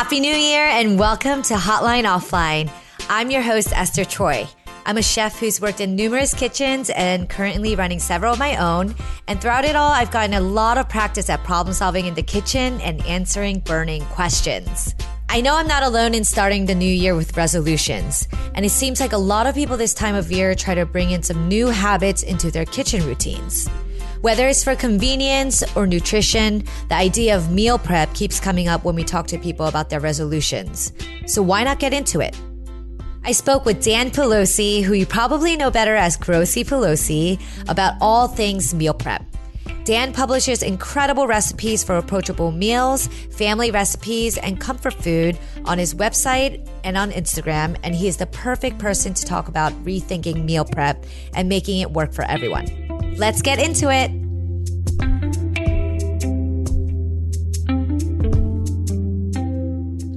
Happy New Year and welcome to Hotline Offline. I'm your host, Esther Choi. I'm a chef who's worked in numerous kitchens and currently running several of my own. And throughout it all, I've gotten a lot of practice at problem solving in the kitchen and answering burning questions. I know I'm not alone in starting the new year with resolutions, and it seems like a lot of people this time of year try to bring in some new habits into their kitchen routines. Whether it's for convenience or nutrition, the idea of meal prep keeps coming up when we talk to people about their resolutions. So why not get into it? I spoke with Dan Pelosi, who you probably know better as Grossy Pelosi, about all things meal prep. Dan publishes incredible recipes for approachable meals, family recipes, and comfort food on his website and on Instagram, and he is the perfect person to talk about rethinking meal prep and making it work for everyone. Let's get into it.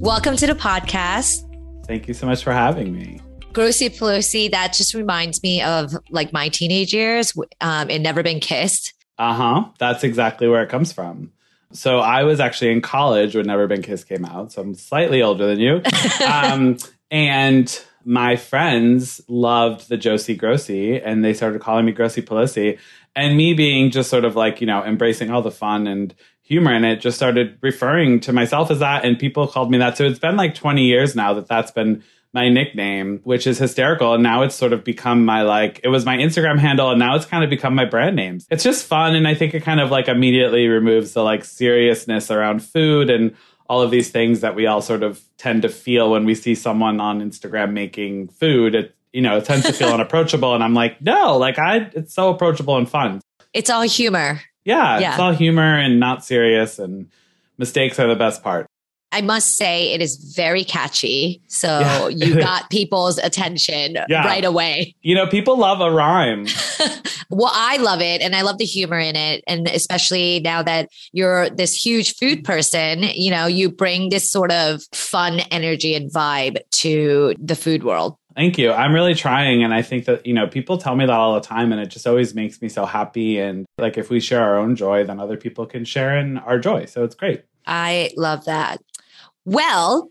Welcome to the podcast. Thank you so much for having me. Grossy Pelosi, that just reminds me of like my teenage years um, and Never Been Kissed. Uh huh. That's exactly where it comes from. So I was actually in college when Never Been Kissed came out. So I'm slightly older than you. um, and my friends loved the Josie Grossie and they started calling me Grossy Pelosi. And me being just sort of like, you know, embracing all the fun and humor in it, just started referring to myself as that. And people called me that. So it's been like 20 years now that that's been my nickname, which is hysterical. And now it's sort of become my like, it was my Instagram handle and now it's kind of become my brand name. It's just fun. And I think it kind of like immediately removes the like seriousness around food and all of these things that we all sort of tend to feel when we see someone on Instagram making food. It, you know, it tends to feel unapproachable. And I'm like, no, like I, it's so approachable and fun. It's all humor. Yeah, yeah. it's all humor and not serious. And mistakes are the best part. I must say it is very catchy. So yeah. you got people's attention yeah. right away. You know, people love a rhyme. well, I love it and I love the humor in it. And especially now that you're this huge food person, you know, you bring this sort of fun energy and vibe to the food world. Thank you. I'm really trying. And I think that, you know, people tell me that all the time. And it just always makes me so happy. And like if we share our own joy, then other people can share in our joy. So it's great. I love that. Well,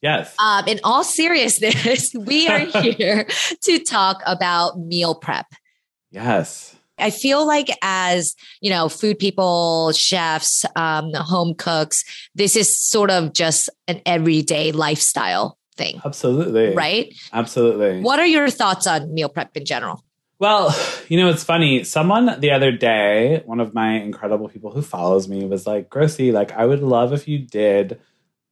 Yes. Um, in all seriousness, we are here to talk about meal prep. Yes. I feel like as, you know, food people, chefs, um, home cooks, this is sort of just an everyday lifestyle thing. Absolutely. Right? Absolutely. What are your thoughts on meal prep in general? Well, you know, it's funny. Someone the other day, one of my incredible people who follows me was like, Grossy, like, I would love if you did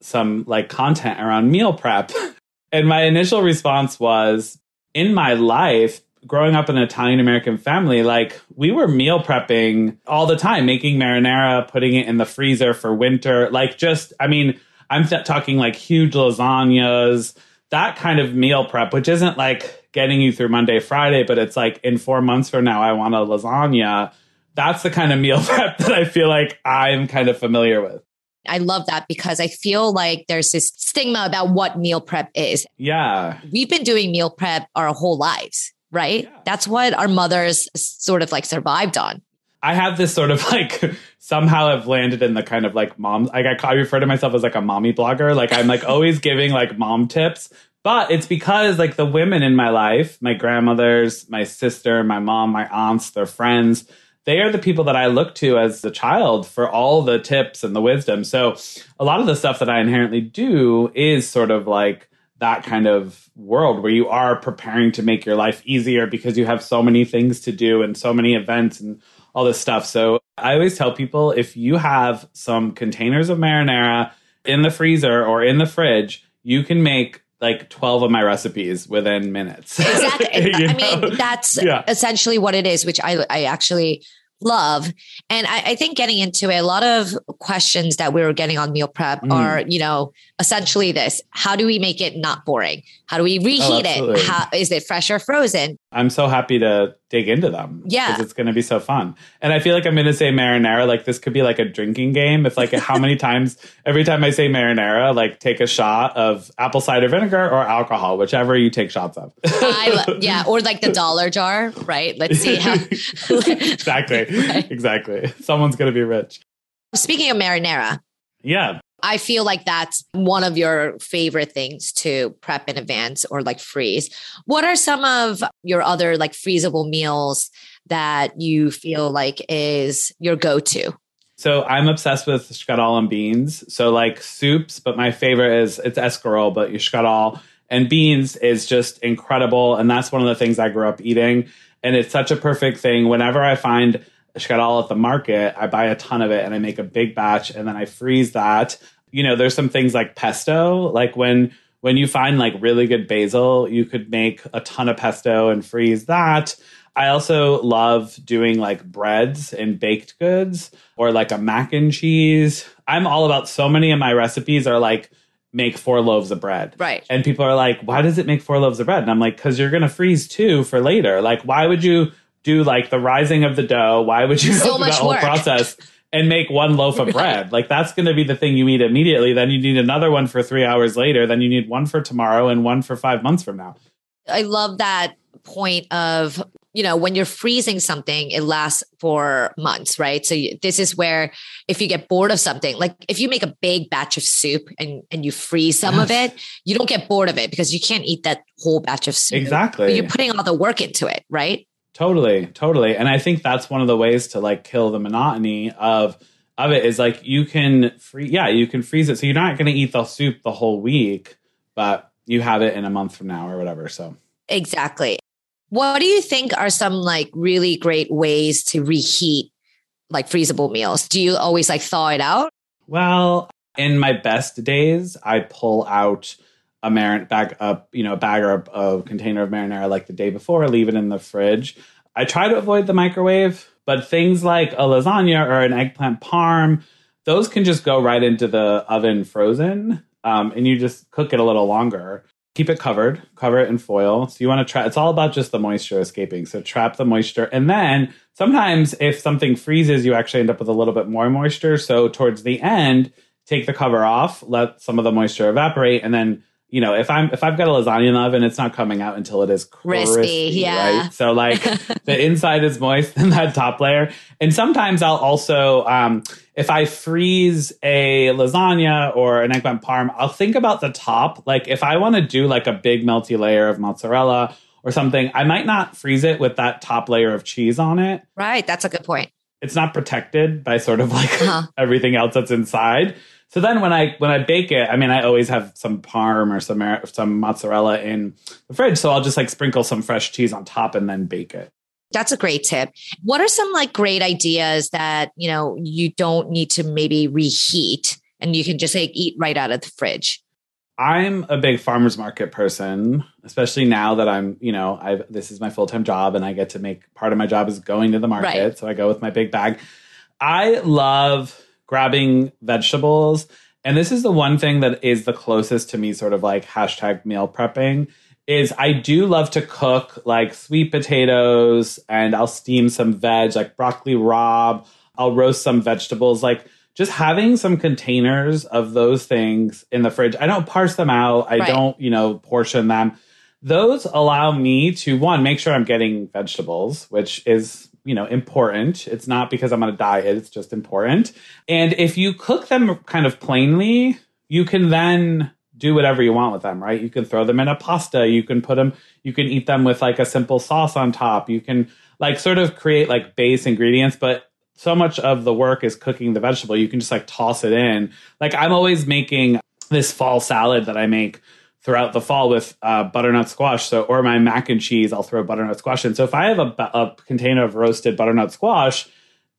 some like content around meal prep. and my initial response was in my life, growing up in an Italian American family, like we were meal prepping all the time, making marinara, putting it in the freezer for winter. Like, just, I mean, I'm th- talking like huge lasagnas, that kind of meal prep, which isn't like getting you through Monday, Friday, but it's like in four months from now, I want a lasagna. That's the kind of meal prep that I feel like I'm kind of familiar with. I love that because I feel like there's this stigma about what meal prep is. Yeah. We've been doing meal prep our whole lives, right? Yeah. That's what our mothers sort of like survived on. I have this sort of like somehow I've landed in the kind of like mom like I, I refer to myself as like a mommy blogger. Like I'm like always giving like mom tips. But it's because like the women in my life, my grandmothers, my sister, my mom, my aunts, their friends, they are the people that I look to as a child for all the tips and the wisdom. So a lot of the stuff that I inherently do is sort of like that kind of world where you are preparing to make your life easier because you have so many things to do and so many events and all this stuff. So I always tell people if you have some containers of marinara in the freezer or in the fridge, you can make like 12 of my recipes within minutes. Exactly. I mean, that's yeah. essentially what it is, which I, I actually love. And I, I, think getting into it, a lot of questions that we were getting on meal prep mm. are, you know, essentially this how do we make it not boring? How do we reheat oh, it? How is it fresh or frozen? I'm so happy to dig into them. Yeah. Because it's going to be so fun. And I feel like I'm going to say marinara. Like this could be like a drinking game. It's like how many times, every time I say marinara, like take a shot of apple cider vinegar or alcohol, whichever you take shots of. I, yeah. Or like the dollar jar, right? Let's see how. exactly. Right. Exactly. Someone's going to be rich. Speaking of marinara. Yeah. I feel like that's one of your favorite things to prep in advance or like freeze. What are some of your other like freezable meals that you feel like is your go to? So I'm obsessed with shkadal and beans. So like soups, but my favorite is it's escarole, but your shkadal and beans is just incredible. And that's one of the things I grew up eating. And it's such a perfect thing. Whenever I find shkadal at the market, I buy a ton of it and I make a big batch and then I freeze that. You know, there's some things like pesto, like when when you find like really good basil, you could make a ton of pesto and freeze that. I also love doing like breads and baked goods or like a mac and cheese. I'm all about so many of my recipes are like make four loaves of bread. Right. And people are like, why does it make four loaves of bread? And I'm like, because you're going to freeze two for later. Like, why would you do like the rising of the dough? Why would you So go through that whole work. process and make one loaf of bread? Like, that's going to be the thing you eat immediately. Then you need another one for three hours later. Then you need one for tomorrow and one for five months from now. I love that point of, you know, when you're freezing something, it lasts for months, right? So you, this is where if you get bored of something, like if you make a big batch of soup and, and you freeze some of it, you don't get bored of it because you can't eat that whole batch of soup. Exactly. But you're putting all the work into it, right? Totally, totally. And I think that's one of the ways to like kill the monotony of of it is like you can free yeah, you can freeze it. So you're not gonna eat the soup the whole week, but you have it in a month from now or whatever. So Exactly. What do you think are some like really great ways to reheat like freezable meals? Do you always like thaw it out? well, in my best days, I pull out a marin bag up, you know, a bag or a, a container of marinara like the day before, leave it in the fridge. I try to avoid the microwave, but things like a lasagna or an eggplant parm, those can just go right into the oven frozen, um, and you just cook it a little longer. Keep it covered, cover it in foil. So you want to try. It's all about just the moisture escaping. So trap the moisture, and then sometimes if something freezes, you actually end up with a little bit more moisture. So towards the end, take the cover off, let some of the moisture evaporate, and then you know if I'm if I've got a lasagna in the oven, it's not coming out until it is Crispy, crispy, yeah. Right? So like the inside is moist and that top layer. And sometimes I'll also um, if I freeze a lasagna or an eggplant parm, I'll think about the top. Like if I want to do like a big melty layer of mozzarella or something, I might not freeze it with that top layer of cheese on it Right. That's a good point. it's not protected by sort of like Uh-huh. everything else that's inside. So then when I when I bake it, I mean I always have some parm or some some mozzarella in the fridge, so I'll just like sprinkle some fresh cheese on top and then bake it. That's a great tip. What are some like great ideas that, you know, you don't need to maybe reheat and you can just like eat right out of the fridge? I'm a big farmers market person, especially now that I'm, you know, I this is my full time job and I get to make part of my job is going to the market. Right. So I go with my big bag. I love grabbing vegetables. And this is the one thing that is the closest to me, sort of like hashtag meal prepping, is I do love to cook like sweet potatoes and I'll steam some veg, like broccoli rabe. I'll roast some vegetables. Like just having some containers of those things in the fridge. I don't parse them out. I Right. don't, you know, portion them. Those allow me to one, make sure I'm getting vegetables, which is, you know, important. It's not because I'm on a diet, it's just important. And if you cook them kind of plainly, you can then do whatever you want with them, right? You can throw them in a pasta, you can put them, you can eat them with like a simple sauce on top. You can like sort of create like base ingredients, but so much of the work is cooking the vegetable. You can just like toss it in. Like I'm always making this fall salad that I make throughout the fall with uh, butternut squash. So, or my mac and cheese, I'll throw butternut squash in. So if I have a, a container of roasted butternut squash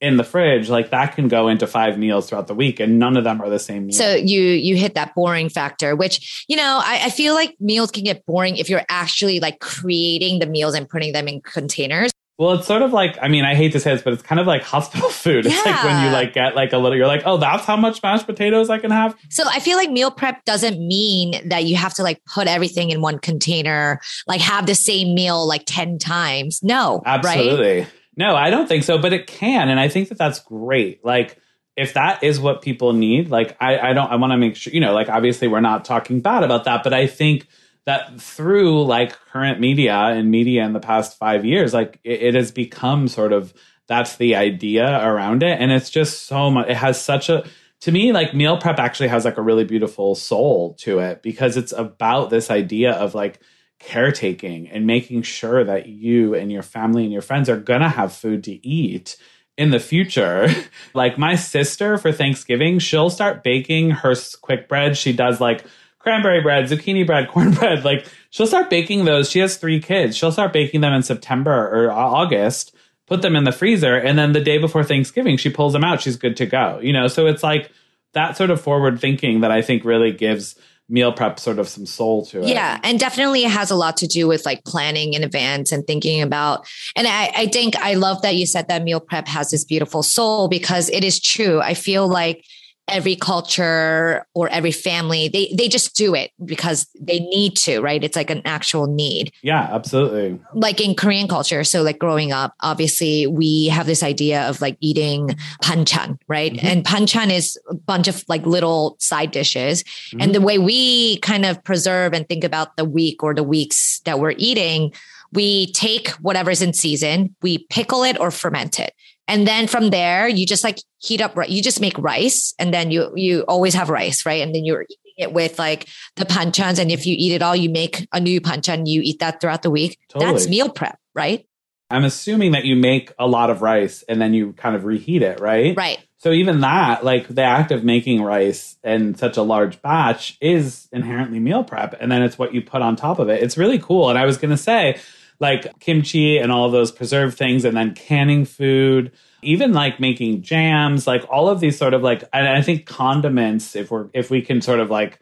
in the fridge, like that can go into five meals throughout the week, and none of them are the same meal. So you you hit that boring factor, which you know I, I feel like meals can get boring if you're actually like creating the meals and putting them in containers. Well, it's sort of like I mean, I hate to say this, but it's kind of like hospital food. It's like when you like get like a little, you're like, oh, that's how much mashed potatoes I can have. So I feel like meal prep doesn't mean that you have to like put everything in one container, like have the same meal like 10 times. No, right? Absolutely. No, I don't think so, but it can. And I think that that's great. Like, if that is what people need, like, I, I don't, I want to make sure, you know, like, obviously we're not talking bad about that, but I think that through like current media and media in the past five years, like, it, it has become sort of that's the idea around it. And it's just so much, it has such a, to me, like meal prep actually has like a really beautiful soul to it because it's about this idea of like caretaking and making sure that you and your family and your friends are gonna have food to eat in the future. like my sister for Thanksgiving, she'll start baking her quick bread. She does like cranberry bread, zucchini bread, cornbread. Like she'll start baking those. She has three kids. She'll start baking them in September or August put them in the freezer and then the day before Thanksgiving she pulls them out she's good to go you know so it's like that sort of forward thinking that I think really gives meal prep sort of some soul to it. Yeah. And definitely it has a lot to do with like planning in advance and thinking about. And I, I think I love that you said that meal prep has this beautiful soul because it is true. I feel like every culture or every family they they just do it because they need to right? It's like an actual need. Yeah absolutely. Like in korean culture so like growing up obviously we have this idea of like eating banchan right? Mm-hmm. and banchan is a bunch of like little side dishes. Mm-hmm. and the way we kind of preserve and think about the week or the weeks that we're eating we take whatever's in season we pickle it or ferment it and then from there, you just like heat up, you just make rice and then you, you always have rice, right? And then you're eating it with like the banchans. And if you eat it all, you make a new banchan, you eat that throughout the week. Totally. That's meal prep, right? I'm assuming that you make a lot of rice and then you kind of reheat it, right? Right. So even that, like the act of making rice in such a large batch is inherently meal prep. And then it's what you put on top of it. It's really cool. And I was going to say, like kimchi and all those preserved things, and then canning food, even like making jams, like all of these sort of like, and I think condiments, if we're, if we can sort of like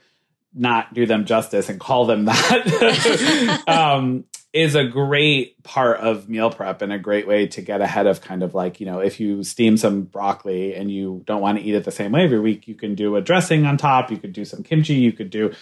not do them justice and call them that, um, is a great part of meal prep and a great way to get ahead of kind of like, you know, if you steam some broccoli and you don't want to eat it the same way every week, you can do a dressing on top, you could do some kimchi, you could do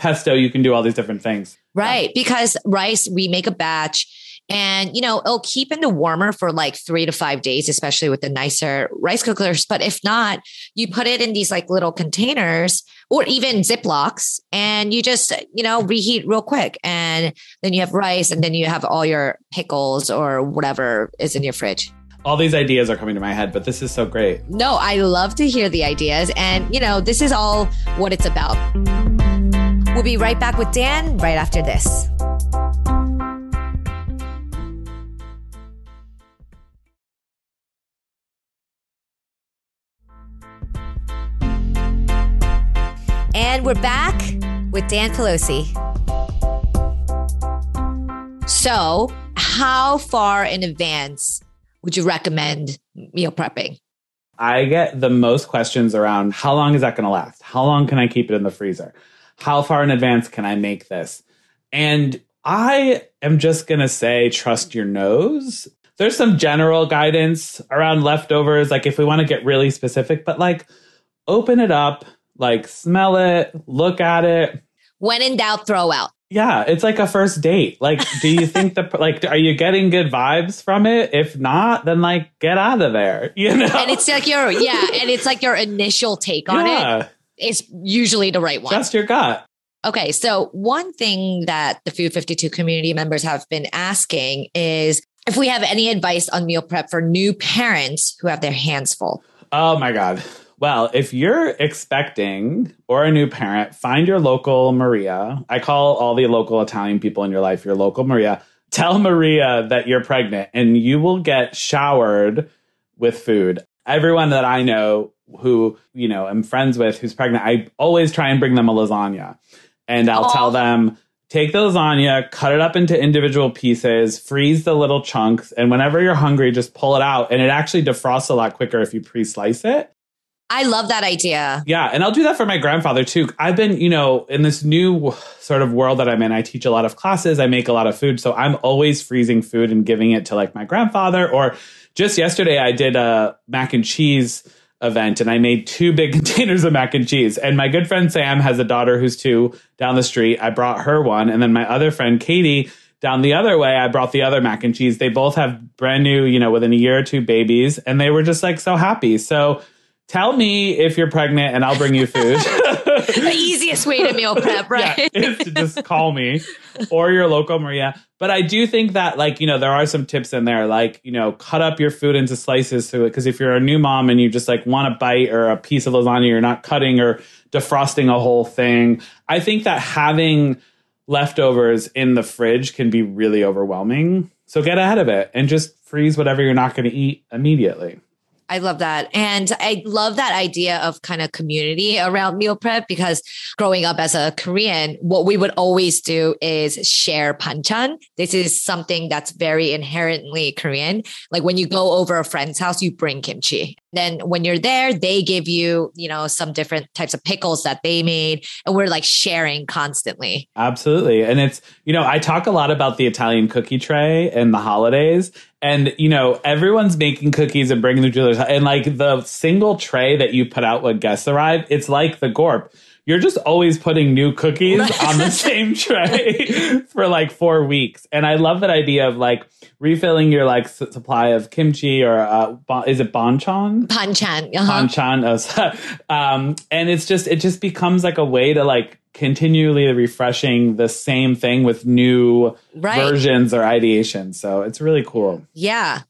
pesto, you can do all these different things. Right. Because rice, we make a batch and you know it'll keep in the warmer for like three to five days especially with the nicer rice cookers but if not you put it in these like little containers or even ziplocs and you just you know reheat real quick and then you have rice and then you have all your pickles or whatever is in your fridge all these ideas are coming to my head, but this is so great. No, I love to hear the ideas. And, you know, this is all what it's about. We'll be right back with Dan right after this. And we're back with Dan Pelosi. So, how far in advance would you recommend meal prepping? I get the most questions around how long is that going to last? How long can I keep it in the freezer? How far in advance can I make this? And I am just going to say, trust your nose. There's some general guidance around leftovers, like if we want to get really specific, but like open it up, like smell it, look at it. When in doubt, throw out. Yeah, it's like a first date. Like, do you think the like are you getting good vibes from it? If not, then like get out of there. You know, and it's like your yeah, and it's like your initial take on yeah. it is usually the right one. Trust your gut. Okay, so one thing that the Food 52 community members have been asking is if we have any advice on meal prep for new parents who have their hands full. Oh my God. Well, if you're expecting or a new parent, find your local Maria. I call all the local Italian people in your life your local Maria. Tell Maria that you're pregnant and you will get showered with food. Everyone that I know who, you know, I'm friends with who's pregnant, I always try and bring them a lasagna. And I'll Aww. tell them, take the lasagna, cut it up into individual pieces, freeze the little chunks, and whenever you're hungry, just pull it out. And it actually defrosts a lot quicker if you pre slice it. I love that idea. Yeah. And I'll do that for my grandfather too. I've been, you know, in this new sort of world that I'm in, I teach a lot of classes, I make a lot of food. So I'm always freezing food and giving it to like my grandfather. Or just yesterday, I did a mac and cheese event and I made two big containers of mac and cheese. And my good friend Sam has a daughter who's two down the street. I brought her one. And then my other friend Katie down the other way, I brought the other mac and cheese. They both have brand new, you know, within a year or two babies. And they were just like so happy. So, Tell me if you're pregnant and I'll bring you food. the easiest way to meal prep, right? yeah, is to just call me or your local Maria. But I do think that, like, you know, there are some tips in there, like, you know, cut up your food into slices so it because if you're a new mom and you just like want a bite or a piece of lasagna, you're not cutting or defrosting a whole thing. I think that having leftovers in the fridge can be really overwhelming. So get ahead of it and just freeze whatever you're not going to eat immediately. I love that. And I love that idea of kind of community around meal prep because growing up as a Korean, what we would always do is share banchan. This is something that's very inherently Korean. Like when you go over a friend's house, you bring kimchi. Then when you're there, they give you, you know, some different types of pickles that they made. And we're like sharing constantly. Absolutely. And it's, you know, I talk a lot about the Italian cookie tray and the holidays. And, you know, everyone's making cookies and bringing them to And like the single tray that you put out when guests arrive, it's like the Gorp you're just always putting new cookies on the same tray for like four weeks. And I love that idea of like refilling your like s- supply of kimchi or uh, bon- is it banchan? Banchan. Uh-huh. Banchan. Oh, um, and it's just, it just becomes like a way to like continually refreshing the same thing with new right. versions or ideations. So it's really cool. Yeah.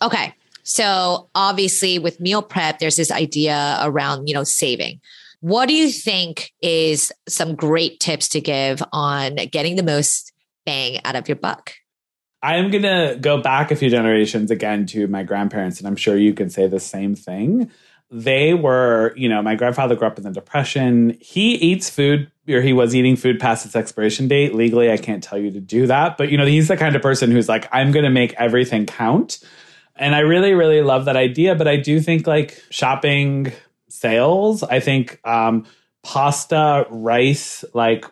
Okay. So obviously with meal prep, there's this idea around, you know, saving. What do you think is some great tips to give on getting the most bang out of your buck? I'm going to go back a few generations again to my grandparents, and I'm sure you can say the same thing. They were, you know, my grandfather grew up in the Depression. He eats food, or he was eating food past its expiration date. Legally, I can't tell you to do that. But, you know, he's the kind of person who's like, I'm going to make everything count. And I really, really love that idea. But I do think like shopping sales. I think um, pasta, rice, like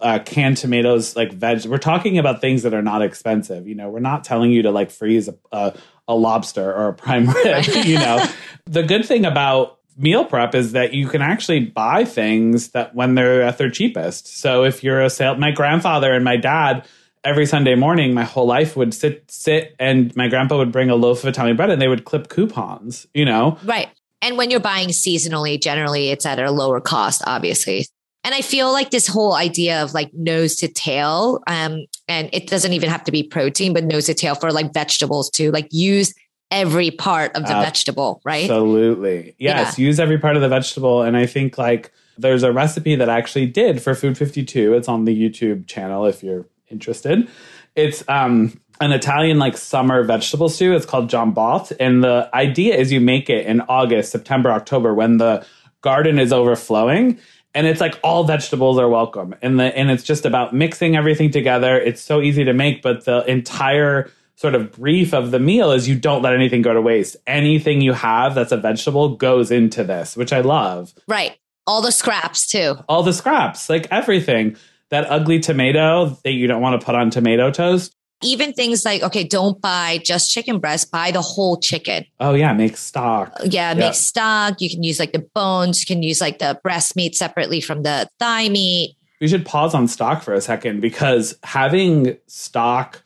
uh, canned tomatoes, like veg. We're talking about things that are not expensive. You know, we're not telling you to like freeze a, a, a lobster or a prime rib. you know, the good thing about meal prep is that you can actually buy things that when they're at their cheapest. So if you're a sale, my grandfather and my dad every Sunday morning, my whole life would sit sit and my grandpa would bring a loaf of Italian bread and they would clip coupons, you know? Right. And when you're buying seasonally, generally it's at a lower cost, obviously. And I feel like this whole idea of like nose to tail, um, and it doesn't even have to be protein, but nose to tail for like vegetables too, like use every part of the uh, vegetable, right? Absolutely. Yes, yeah. use every part of the vegetable. And I think like there's a recipe that I actually did for Food 52. It's on the YouTube channel if you're interested. It's um an Italian like summer vegetable stew. It's called giambotta, and the idea is you make it in August, September, October when the garden is overflowing, and it's like all vegetables are welcome, and the and it's just about mixing everything together. It's so easy to make, but the entire sort of brief of the meal is you don't let anything go to waste. Anything you have that's a vegetable goes into this, which I love. Right. All the scraps too. All the scraps, like everything. That ugly tomato that you don't want to put on tomato toast, even things like okay don't buy just chicken breast buy the whole chicken. Oh yeah make stock. Yeah, make stock. You can use like the bones. You can use like the breast meat separately from the thigh meat. We should pause on stock for a second because having stock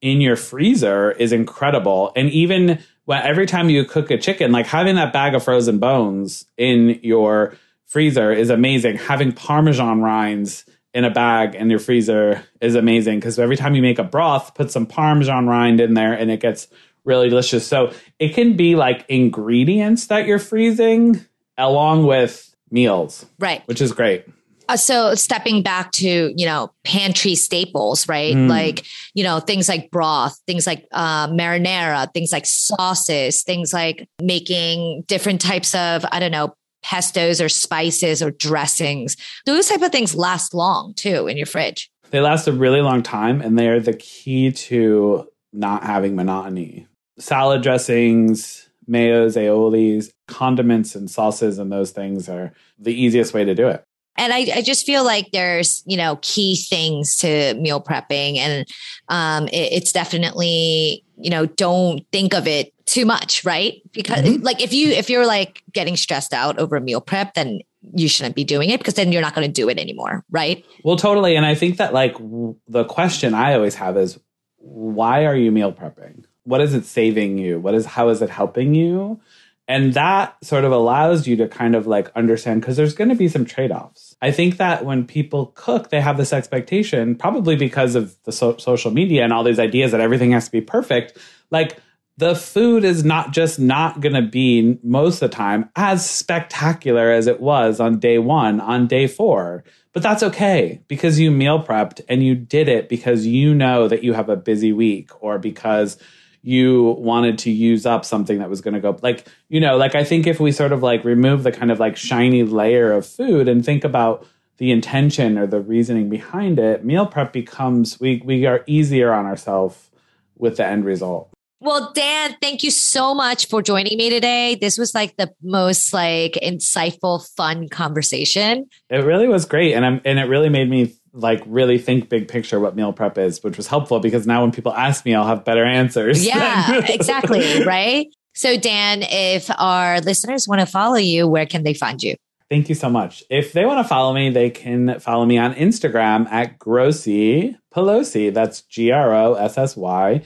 in your freezer is incredible. And even when every time you cook a chicken like having that bag of frozen bones in your freezer is amazing. Having parmesan rinds in a bag in your freezer is amazing because every time you make a broth, put some Parmesan rind in there and it gets really delicious. So it can be like ingredients that you're freezing along with meals. Right. Which is great. Uh, so stepping back to you know pantry staples right mm. like you know things like broth things like uh, marinara things like sauces things like making different types of i don't know pestos or spices or dressings. Those type of things last long too in your fridge. They last a really long time and they are the key to not having monotony. Salad dressings, mayos, aiolis, condiments and sauces and those things are the easiest way to do it. And I, I just feel like there's, you know, key things to meal prepping. And um, it, it's definitely, you know, don't think of it too much, right? Because mm-hmm. like if you if you're like getting stressed out over a meal prep, then you shouldn't be doing it because then you're not going to do it anymore, right? Well, totally. And I think that like w- the question I always have is why are you meal prepping? What is it saving you? What is how is it helping you? And that sort of allows you to kind of like understand because there's going to be some trade offs. I think that when people cook, they have this expectation, probably because of the so- social media and all these ideas that everything has to be perfect. Like, the food is not just not going to be most of the time as spectacular as it was on day one, on day four. But that's okay because you meal prepped and you did it because you know that you have a busy week or because you wanted to use up something that was going to go like you know like i think if we sort of like remove the kind of like shiny layer of food and think about the intention or the reasoning behind it meal prep becomes we we are easier on ourselves with the end result well, Dan, thank you so much for joining me today. This was like the most like insightful, fun conversation. It really was great, and I'm and it really made me like really think big picture what meal prep is, which was helpful because now when people ask me, I'll have better answers. Yeah, exactly. Right. So, Dan, if our listeners want to follow you, where can they find you? Thank you so much. If they want to follow me, they can follow me on Instagram at Grossy Pelosi. That's G R O S S Y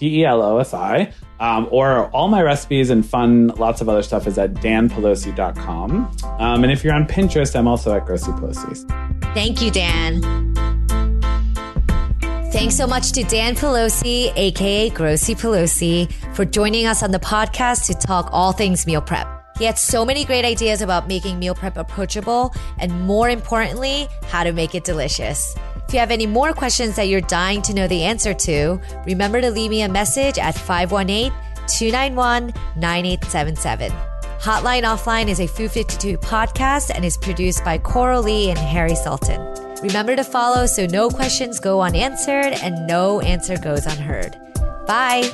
P E L O S I. Um, or all my recipes and fun, lots of other stuff is at danpelosi.com. Um, and if you're on Pinterest, I'm also at Grossy Pelosi. Thank you, Dan. Thanks so much to Dan Pelosi, aka Grossy Pelosi, for joining us on the podcast to talk all things meal prep. He had so many great ideas about making meal prep approachable and, more importantly, how to make it delicious. If you have any more questions that you're dying to know the answer to, remember to leave me a message at 518 291 9877. Hotline Offline is a Food 52 podcast and is produced by Coral Lee and Harry Sultan. Remember to follow so no questions go unanswered and no answer goes unheard. Bye.